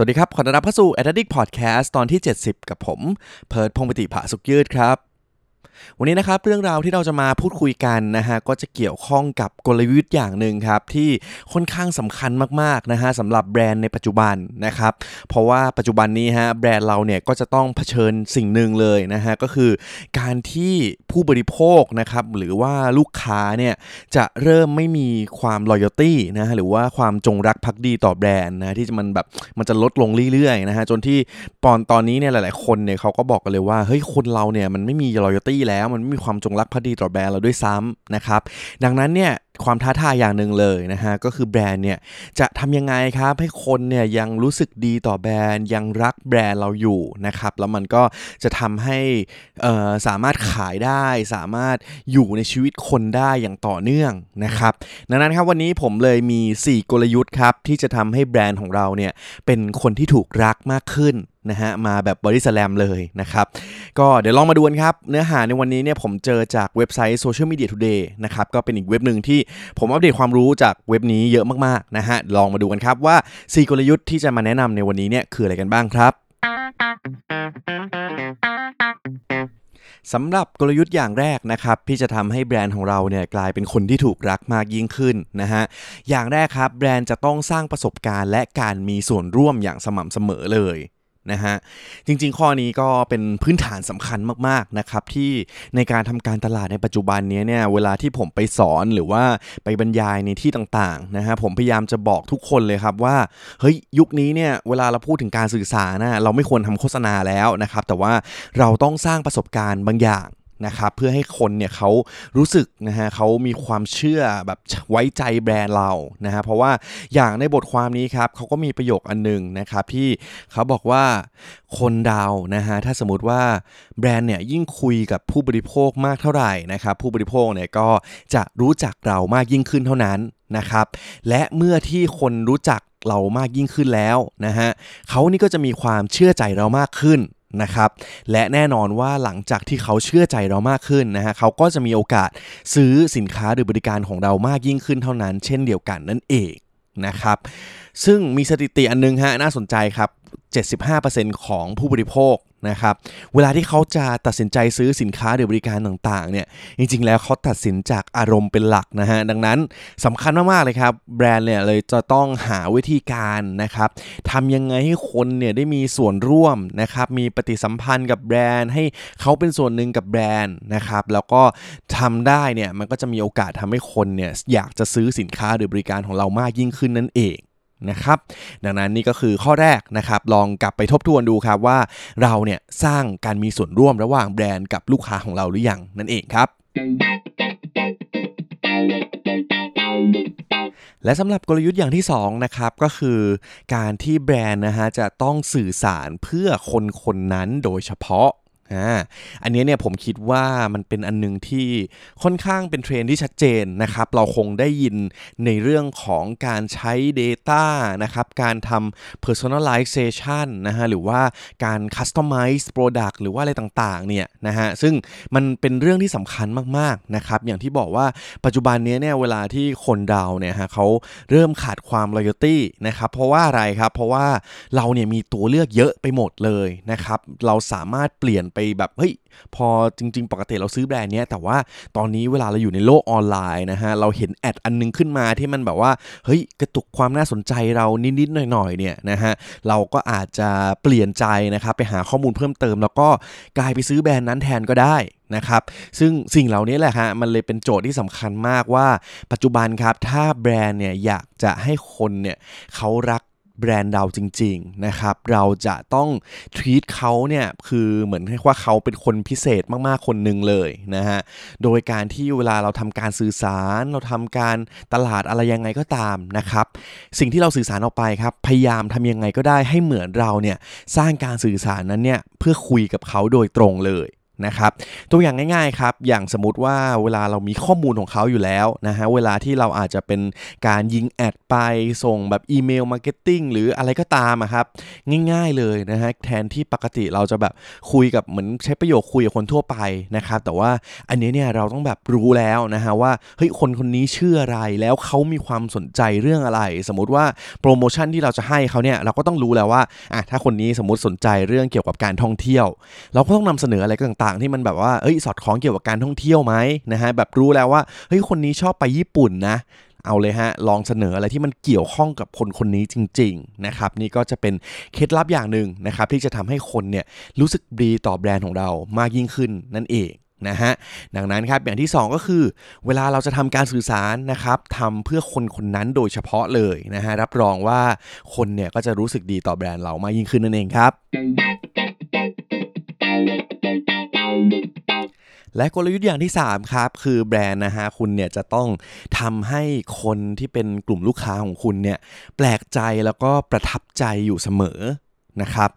สวัสดีครับ ขอต้อนรับเข้าสู่ a d d i c t Podcast ตอนที่ 70 กับผม เพิร์ดพงปติภาสุกยืดครับ วันนี้นะครับเรื่องราวที่เราจะมาพูดคุยกันนะฮะก็จะเกี่ยวข้องกับกลยุทธ์อย่างหนึ่งครับที่ค่อนข้างสำคัญมากๆนะฮะสำหรับแบรนด์ในปัจจุบันนะครับเพราะว่าปัจจุบันนี้ฮะแบรนด์เราเนี่ยก็จะต้องเผชิญสิ่งหนึ่งเลยนะฮะก็คือการที่ผู้บริโภคนะครับหรือว่าลูกค้าเนี่ยจะเริ่มไม่มีความ loyalty นะฮะหรือว่าความจงรักภักดีต่อแบรนด์นะที่มันแบบมันจะลดลงเรื่อยๆนะฮะจนที่ปอนตอนนี้เนี่ยหลาย ๆคนเนี่ยเขาก็บอกกันเลยว่าเฮ้ยคนเราเนี่ยมันไม่มี loyalty แล้ว มันไม่มีความจงรักภักดีต่อแบรนด์เราด้วยซ้ำนะครับ ดังนั้นเนี่ยความท้าทายอย่างหนึ่งเลยนะฮะก็คือแบรนด์เนี่ยจะทำยังไงครับให้คนเนี่ยยังรู้สึกดีต่อแบรนด์ ยังรักแบรนด์เราอยู่นะครับแล้วมันก็จะทำให้สามารถขายได้สามารถอยู่ในชีวิตคนได้อย่างต่อเนื่องนะครับดังนั้นครับวันนี้ผมเลยมี 4 กลยุทธ์ครับที่จะทำให้แบรนด์ของเราเนี่ยเป็นคนที่ถูกรักมากขึ้นนะฮะมาแบบบริสแลมเลยนะครับ ก็เดี๋ยวลองมาดูกันครับ เนื้อหาในวันนี้เนี่ยผมเจอจากเว็บไซต์ Social Media Today นะครับ ก็เป็นอีกเว็บหนึ่งที่ผมอัปเดตความรู้จากเว็บนี้เยอะมากๆนะฮะลองมาดูกันครับว่า 4 กลยุทธ์ที่จะมาแนะนำในวันนี้เนี่ยคืออะไรกันบ้างครับสำหรับกลยุทธ์อย่างแรกนะครับที่จะทำให้แบรนด์ของเราเนี่ยกลายเป็นคนที่ถูกรักมากยิ่งขึ้นนะฮะอย่างแรกครับแบรนด์จะต้องสร้างประสบการณ์และการมีส่วนร่วมอย่างสม่ำเสมอเลย นะฮะจริงๆ ข้อนี้ก็เป็นพื้นฐานสำคัญมากๆนะครับที่ในการทำการตลาดในปัจจุบันนี้เนี่ยเวลาที่ผมไปสอนหรือว่าไปบรรยายในที่ต่างๆนะฮะผมพยายามจะบอกทุกคนเลยครับว่าเฮ้ยยุคนี้เนี่ยเวลาเราพูดถึงการสื่อสารนะเราไม่ควรทำโฆษณาแล้วนะครับแต่ว่าเราต้องสร้างประสบการณ์บางอย่าง นะครับเพื่อให้คนเนี่ยเขารู้สึกนะฮะเขามีความเชื่อแบบไว้ใจแบรนด์เรานะฮะเพราะว่าอย่างในบทความนี้ครับเขาก็มีประโยคอันหนึงนะครับที่เขาบอกว่าคนเรานะฮะถ้าสมมติว่าแบรนด์เนี่ยยิ่งคุยกับผู้บริโภคมากเท่าไหร่นะครับผู้บริโภคเนี่ยก็จะรู้จักเรามากยิ่งขึ้นเท่านั้นนะครับและเมื่อที่คนรู้จักเรามากยิ่งขึ้นแล้วนะฮะเขานี่ก็จะมีความเชื่อใจเรามากขึ้น นะครับและแน่นอนว่าหลังจากที่เขาเชื่อใจเรามากขึ้นนะฮะเขาก็จะมีโอกาสซื้อสินค้าหรือบริการของเรามากยิ่งขึ้นเท่านั้น เช่นเดียวกันนั่นเองนะครับซึ่งมีสถิติอันนึงฮะน่าสนใจครับ 75%ของผู้บริโภคนะครับ เวลาที่เขาจะตัดสินใจซื้อสินค้าหรือบริการต่างๆเนี่ย จริงๆ แล้วเขาตัดสินจากอารมณ์เป็นหลักนะฮะ ดังนั้นสำคัญมากๆเลยครับ แบรนด์เนี่ยเลยจะต้องหาวิธีการนะครับทำยังไงให้คนเนี่ยได้มีส่วนร่วมนะครับ มีปฏิสัมพันธ์กับแบรนด์ ให้เขาเป็นส่วนหนึ่งกับแบรนด์นะครับ แล้วก็ทำได้เนี่ยมันก็จะมีโอกาสทำให้คนเนี่ยอยากจะซื้อสินค้าหรือบริการของเรามากยิ่งขึ้นนั่นเอง นะครับ ดังนั้นนี่ก็คือข้อแรกนะครับ ลองกลับไปทบทวนดูครับว่าเราเนี่ยสร้างการมีส่วนร่วมระหว่างแบรนด์กับลูกค้าของเราหรือยังนั่นเองครับและสำหรับกลยุทธ์อย่างที่2นะครับก็คือการที่แบรนด์นะฮะจะต้องสื่อสารเพื่อคนคนนั้นโดยเฉพาะ อ่าอันนี้เนี่ยผมคิดว่ามันเป็นอันหนึงที่ค่อนข้างเป็นเทรนที่ชัดเจนนะครับ เราคงได้ยินในเรื่องของการใช้ Data นะครับ การทำ personalization นะฮะหรือว่าการ customize product หรือว่าอะไรต่างๆเนี่ยนะฮะซึ่งมันเป็นเรื่องที่สำคัญมากๆนะครับ อย่างที่บอกว่าปัจจุบันนี้เนี่ยเวลาที่คนเราเนี่ยฮะเขาเริ่มขาดความ loyalty นะครับเพราะว่าอะไรครับ เพราะว่าเราเนี่ยมีตัวเลือกเยอะไปหมดเลยนะครับ เราสามารถเปลี่ยนไปแบบเฮ้ยพอจริง ๆ ปกติเราซื้อแบรนด์เนี้ยแต่ว่าตอนนี้เวลาเราอยู่ในโลกออนไลน์นะฮะเราเห็นแอดอันนึงขึ้นมาที่มันแบบว่าเฮ้ยกระตุกความน่าสนใจเรานิดๆหน่อยๆเนี่ยนะฮะเราก็อาจจะเปลี่ยนใจนะครับไปหาข้อมูลเพิ่มเติม แล้วก็กลายไปซื้อแบรนด์นั้นแทนก็ได้นะครับซึ่งสิ่งเหล่านี้แหละฮะมันเลยเป็นโจทย์ที่สำคัญมากว่าปัจจุบันครับถ้าแบรนด์เนี่ยอยากจะให้คนเนี่ยเขารัก แบรนด์เราจริงๆนะครับ เราจะต้อง treat เขาเนี่ยคือเหมือนว่าเขาเป็นคนพิเศษมากๆคนหนึ่งเลยนะฮะ โดยการที่เวลาเราทำการสื่อสาร เราทำการตลาดอะไรยังไงก็ตามนะครับ สิ่งที่เราสื่อสารออกไปครับ พยายามทำยังไงก็ได้ให้เหมือนเราเนี่ยสร้างการสื่อสารนั้นเนี่ยเพื่อคุยกับเขาโดยตรงเลย นะครับตัวอย่างง่ายๆครับอย่างสมมติว่าเวลาเรามีข้อมูลของเขาอยู่แล้วนะฮะเวลาที่เราอาจจะเป็นการยิง ad ไปส่งแบบ email marketing หรืออะไรก็ตามครับง่ายๆเลยนะฮะแทนที่ปกติเราจะแบบคุยกับเหมือนใช้ประโยคคุยกับคนทั่วไปนะครับแต่ว่าอันนี้เนี่ยเราต้องแบบรู้แล้วนะฮะว่าเฮ้ยคนคนนี้ชื่ออะไรแล้วเขามีความสนใจเรื่องอะไร สมมติว่าโปรโมชั่นที่เราจะให้เขาเนี่ยเราก็ต้องรู้แล้วว่าอะถ้าคนนี้สมมติสนใจเรื่องเกี่ยวกับการท่องเที่ยว เราก็ต้องนำเสนออะไรต่างางๆ ที่มันแบบว่าเอ้ยสอดคล้องเกี่ยวกับการท่องเที่ยวไหมนะฮะแบบรู้แล้วว่าเฮ้ยคนนี้ชอบไปญี่ปุ่นนะเอาเลยฮะ ลองเสนออะไรที่มันเกี่ยวข้องกับคนคนนี้จริง ๆ นะครับ นี่ก็จะเป็นเคล็ดลับอย่างหนึ่งนะครับ ที่จะทำให้คนเนี่ยรู้สึกดีต่อแบรนด์ของเรามากยิ่งขึ้นนั่นเองนะฮะดังนั้นครับอย่างที่ 2 ก็คือ เวลาเราจะทำการสื่อสารนะครับทำเพื่อคนคนนั้นโดยเฉพาะเลยนะฮะรับรองว่าคนเนี่ยก็จะรู้สึกดีต่อแบรนด์เรามากยิ่งขึ้นนั่นเองครับ และกลยุทธ์อย่างที่ 3 ครับ คือแบรนด์นะฮะคุณเนี่ยจะต้องทำให้คนที่เป็นกลุ่มลูกค้าของคุณเนี่ยแปลกใจแล้วก็ประทับใจอยู่เสมอนะครับ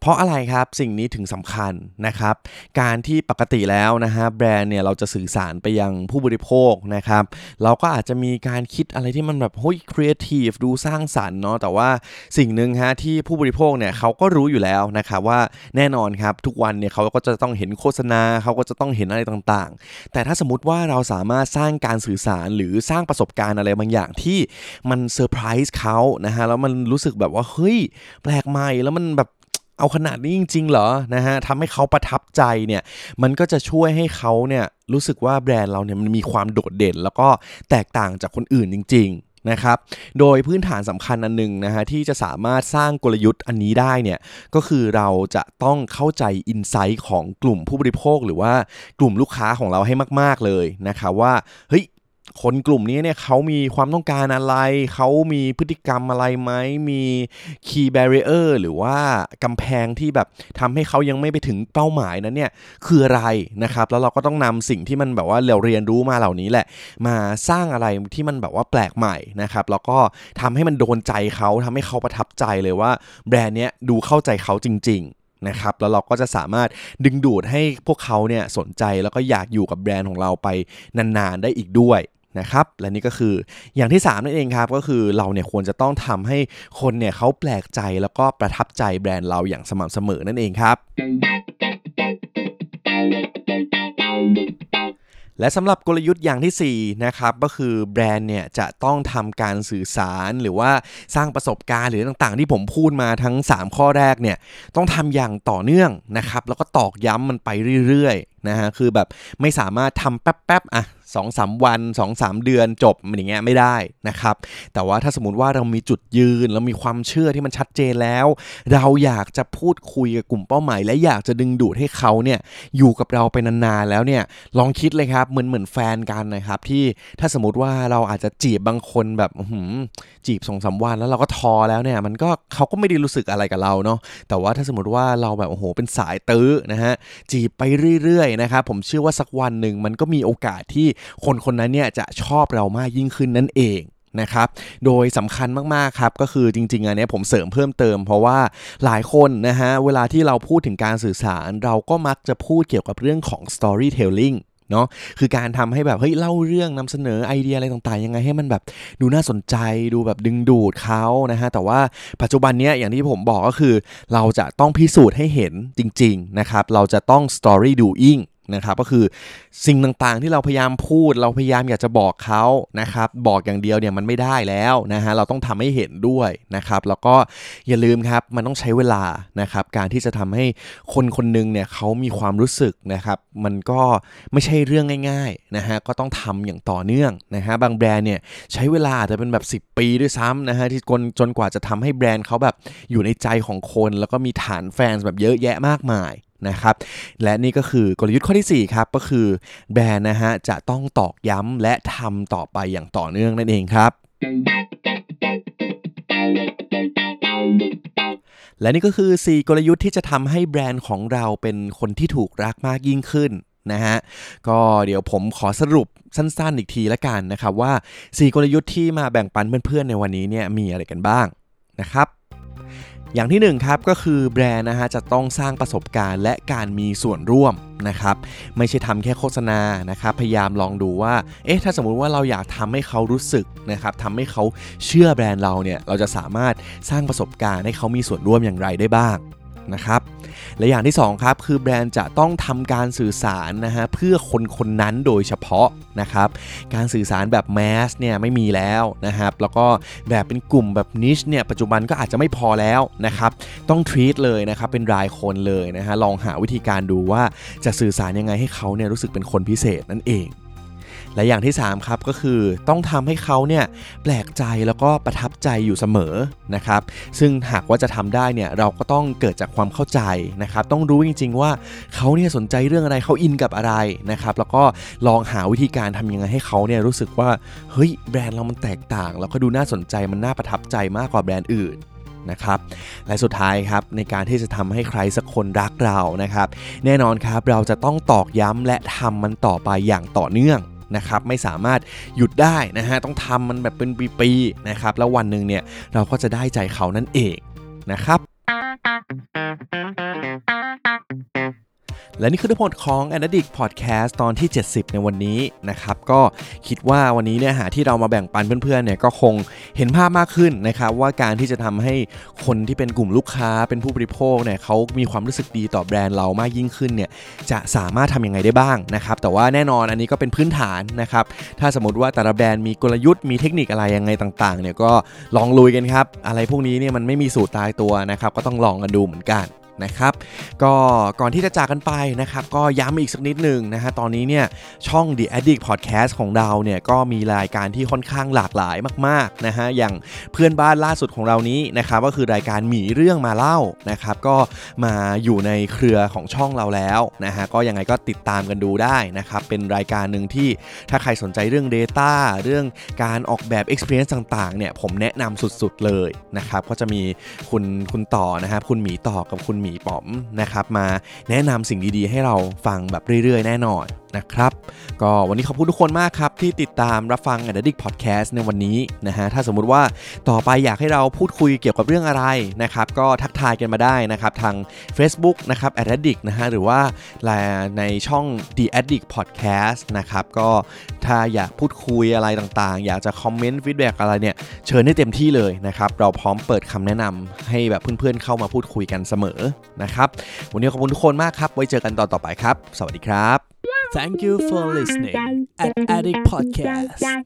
เพราะอะไรครับสิ่งนี้ถึงสำคัญนะครับ การที่ปกติแล้วนะฮะแบรนด์เนี่ยเราจะสื่อสารไปยังผู้บริโภคนะครับ เราก็อาจจะมีการคิดอะไรที่มันแบบเฮ้ยครีเอทีฟดูสร้างสรรค์เนาะแต่ว่าสิ่งหนึ่งฮะที่ผู้บริโภคเนี่ยเขาก็รู้อยู่แล้วนะครับว่าแน่นอนครับทุกวันเนี่ยเขาก็จะต้องเห็นโฆษณาเขาก็จะต้องเห็นอะไรต่างๆ แต่ถ้าสมมติว่าเราสามารถสร้างการสื่อสารหรือสร้างประสบการณ์อะไรบางอย่างที่มันเซอร์ไพรส์เขานะฮะแล้วมันรู้สึกแบบว่าเฮ้ยแปลกใหม่แล้วมันแบบ เอาขนาดนี้จริง ๆ เหรอนะฮะทำให้เขาประทับใจเนี่ยมันก็จะช่วยให้เขาเนี่ยรู้สึกว่าแบรนด์เราเนี่ยมันมีความโดดเด่น แล้วก็แตกต่างจากคนอื่นจริง ๆนะครับ โดยพื้นฐานสำคัญอันหนึ่งนะฮะที่จะสามารถสร้างกลยุทธ์อันนี้ได้เนี่ยก็คือเราจะต้องเข้าใจอินไซต์ของกลุ่มผู้บริโภค หรือว่ากลุ่มลูกค้าของเราให้มาก ๆเลยนะครับว่าเฮ้ย คนกลุ่มนี้เนี่ยเขามีความต้องการอะไร เขามีพฤติกรรมอะไรไหม มี key barrier หรือว่ากำแพงที่แบบทำให้เขายังไม่ไปถึงเป้าหมายนั้นเนี่ยคืออะไรนะครับ แล้วเราก็ต้องนำสิ่งที่มันแบบว่าเราเรียนรู้มาเหล่านี้แหละ มาสร้างอะไรที่มันแบบว่าแปลกใหม่นะครับ แล้วก็ทำให้มันโดนใจเขาทำให้เขาประทับใจเลยว่า แบรนด์เนี้ยดูเข้าใจเขาจริงๆนะครับแล้วเราก็จะสามารถดึงดูดให้พวกเขาเนี่ยสนใจแล้วก็อยากอยู่กับแบรนด์ของเราไปนานๆได้อีกด้วย นะครับและนี่ก็คืออย่างที่3นั่นเองครับก็คือเราเนี่ยควรจะต้องทำให้คนเนี่ยเขาแปลกใจแล้วก็ประทับใจแบรนด์เราอย่างสม่ำเสมอนั่นเองครับและสำหรับกลยุทธ์อย่างที่4นะครับก็คือแบรนด์เนี่ยจะต้องทำการสื่อสารหรือว่าสร้างประสบการณ์หรือต่างๆ ที่ผมพูดมาทั้ง 3 ข้อแรกเนี่ยต้องทำอย่างต่อเนื่องนะครับแล้วก็ตอกย้ำมันไปเรื่อยๆนะฮะคือแบบไม่สามารถทำแป๊บๆอะ สองสาวัน2อสเดือนจบอย่างเงี้ยไม่ได้นะครับ แต่ว่าถ้าสมมติว่าเรามีจุดยืนเรามีความเชื่อที่มันชัดเจนแล้ว เราอยากจะพูดคุยกับกลุ่มเป้าหมาย และอยากจะดึงดูดให้เขาเนี่ยอยู่กับเราไปนานๆแล้วเนี่ยลองคิดเลยครับเหมือนเหมือนแฟนกันนะครับ ที่ถ้าสมมติว่าเราอาจจะจีบบางคนแบบจีบสองสาวันแล้วเราก็ทอแล้วเนี่ยมันก็เขาก็ไม่ได้รู้สึกอะไรกับเราเนาะแต่ว่าถ้าสมมติว่าเราแบบโอ้โหเป็นสายตื้อนะฮะจีบไปเรื่อยๆนะครับผมเชื่อว่าสักวันหนึ่งมันก็มีโอกาสที่คนคนนั้นเนี่ยจะชอบเรามากยิ่งขึ้นนั่นเองนะครับ โดยสำคัญมากๆครับก็คือจริงๆอันนี้ผมเสริมเพิ่มเติม เพราะว่าหลายคนนะฮะเวลาที่เราพูดถึงการสื่อสาร เราก็มักจะพูดเกี่ยวกับเรื่องของ storytelling เนาะคือการทำให้แบบเฮ้ยเล่าเรื่องนำเสนอไอเดียอะไรต่างๆ ยังไงให้มันแบบดูน่าสนใจดูแบบดึงดูดเขานะฮะแต่ว่าปัจจุบันนี้อย่างที่ผมบอกก็คือ เราจะต้องพิสูจน์ให้เห็นจริง ๆ นะครับ เราจะต้อง story doing นะครับก็คือสิ่งต่างๆที่เราพยายามพูด เราพยายามอยากจะบอกเขานะครับบอกอย่างเดียวเนี่ยมันไม่ได้แล้วนะฮะเราต้องทำให้เห็นด้วยนะครับแล้วก็อย่าลืมครับมันต้องใช้เวลานะครับการที่จะทำให้คนคนนึงเนี่ยเขามีความรู้สึกนะครับมันก็ไม่ใช่เรื่องง่ายๆนะฮะก็ต้องทำอย่างต่อเนื่องนะฮะบางแบรนด์เนี่ยใช้เวลาจะเป็นแบบ 10 ปีด้วยซ้ำนะฮะที่จนจนกว่าจะทำให้แบรนด์เขาแบบอยู่ในใจของคน แล้วก็มีฐานแฟนแบบเยอะแยะมากมาย นะครับ และนี่ก็คือกลยุทธ์ข้อที่ 4 ครับ ก็คือแบรนด์นะฮะจะต้องตอกย้ำและทำต่อไปอย่างต่อเนื่องนั่นเองครับและนี่ก็คือ 4 กลยุทธ์ที่จะทำให้แบรนด์ของเราเป็นคนที่ถูกรักมากยิ่งขึ้นนะฮะ ก็เดี๋ยวผมขอสรุปสั้นๆ อีกทีละกันนะครับว่า 4 กลยุทธ์ที่มาแบ่งปันเพื่อนๆในวันนี้เนี่ยมีอะไรกันบ้างนะครับ อย่างที่1ครับก็คือแบรนด์นะฮะจะต้องสร้างประสบการณ์และการมีส่วนร่วมนะครับไม่ใช่ทำแค่โฆษณานะครับพยายามลองดูว่าเอ๊ะถ้าสมมุติว่าเราอยากทำให้เขารู้สึกนะครับทำให้เขาเชื่อแบรนด์เราเนี่ยเราจะสามารถสร้างประสบการณ์ให้เขามีส่วนร่วมอย่างไรได้บ้าง นะครับและอย่างที่2ครับคือแบรนด์จะต้องทำการสื่อสารนะฮะเพื่อคนคนนั้นโดยเฉพาะนะครับการสื่อสารแบบแมสเนี่ยไม่มีแล้วนะครับแล้วก็แบบเป็นกลุ่มแบบนิชเนี่ยปัจจุบันก็อาจจะไม่พอแล้วนะครับต้องทรีตเลยนะครับเป็นรายคนเลยนะฮะลองหาวิธีการดูว่าจะสื่อสารยังไงให้เขาเนี่ยรู้สึกเป็นคนพิเศษนั่นเอง และอย่างที่ 3 ครับก็คือต้องทำให้เขาเนี่ยแปลกใจแล้วก็ประทับใจอยู่เสมอนะครับ ซึ่งหากว่าจะทำได้เนี่ยเราก็ต้องเกิดจากความเข้าใจนะครับ ต้องรู้จริง ๆ ว่าเขาเนี่ยสนใจเรื่องอะไรเขาอินกับอะไรนะครับ แล้วก็ลองหาวิธีการทำยังไงให้เขาเนี่ยรู้สึกว่าเฮ้ยแบรนด์เรามันแตกต่าง แล้วก็ดูน่าสนใจมันน่าประทับใจมากกว่าแบรนด์อื่นนะครับและสุดท้ายครับในการที่จะทำให้ใครสักคนรักเรานะครับ แน่นอนครับเราจะต้องตอกย้ำและทำมันต่อไปอย่างต่อเนื่อง นะครับไม่สามารถหยุดได้นะฮะต้องทำมันแบบเป็นปีๆนะครับแล้ววันหนึ่งเนี่ยเราก็จะได้ใจเขานั่นเองนะครับ และนี่คือทั้งหมดของ a n a d i c Podcast ตอนที่ 70 ในวันนี้นะครับ ก็คิดว่าวันนี้เนื้อหาที่เรามาแบ่งปันเพื่อนๆเนี่ยก็คงเห็นภาพมากขึ้นนะครับว่าการที่จะทำให้คนที่เป็นกลุ่มลูกค้าเป็นผู้บริโภคเนี่ยเขามีความรู้สึกดีต่อแบรนด์เรามากยิ่งขึ้นเนี่ยจะสามารถทำยังไงได้บ้างนะครับแต่ว่าแน่นอนอันนี้ก็เป็นพื้นฐานนะครับถ้าสมมติว่าแต่ละแบรนด์มีกลยุทธ์มีเทคนิคอะไรยังไงต่างๆเนี่ยก็ลองลุยกันครับอะไรพวกนี้เนี่ยมันไม่มีสูตรตายตัวนะครับก็ต้องลองกันดูเหมือนกัน นะครับก็ก่อนที่จะจากกันไปนะครับก็ย้ำอีกสักนิดหนึ่งนะฮะตอนนี้เนี่ยช่อง The Addict Podcast ของเราเนี่ยก็มีรายการที่ค่อนข้างหลากหลายมากๆนะฮะอย่างเพื่อนบ้านล่าสุดของเรานี้นะครับก็คือรายการหมีเรื่องมาเล่านะครับก็มาอยู่ในเครือของช่องเราแล้วนะฮะก็ยังไงก็ติดตามกันดูได้นะครับเป็นรายการหนึ่งที่ถ้าใครสนใจเรื่อง Data เรื่องการออกแบบ Experience ต่างๆเนี่ยผมแนะนำสุดๆเลยนะครับก็จะมีคุณคุณต่อนะครับคุณหมีต่อกับคุณหมีป๋อมนะครับมาแนะนำสิ่งดีๆ ให้เราฟังแบบเรื่อยๆ แน่นอน นะครับ ก็วันนี้ขอบคุณทุกคนมากครับ ที่ติดตามรับฟัง a d d i c t Podcast ในวันนี้นะฮะถ้าสมมุติว่าต่อไปอยากให้เราพูดคุยเกี่ยวกับเรื่องอะไรนะครับก็ทักทายกันมาได้นะครับทาง Facebook นะครับ a d d i c t นะฮะหรือว่าในช่อง The Addict Podcast นะครับก็ถ้าอยากพูดคุยอะไรต่างๆ อยากจะ comment feedback อะไรเนี่ยเชิญให้เต็มที่เลยนะครับเราพร้อมเปิดคำแนะนำให้แบบเพื่อนๆเข้ามาพูดคุยกันเสมอนะครับวันนี้ขอบคุณทุกคนมากครับ ไว้เจอกันตอนต่อไปครับ สวัสดีครับ Thank you for listening The Addict Podcast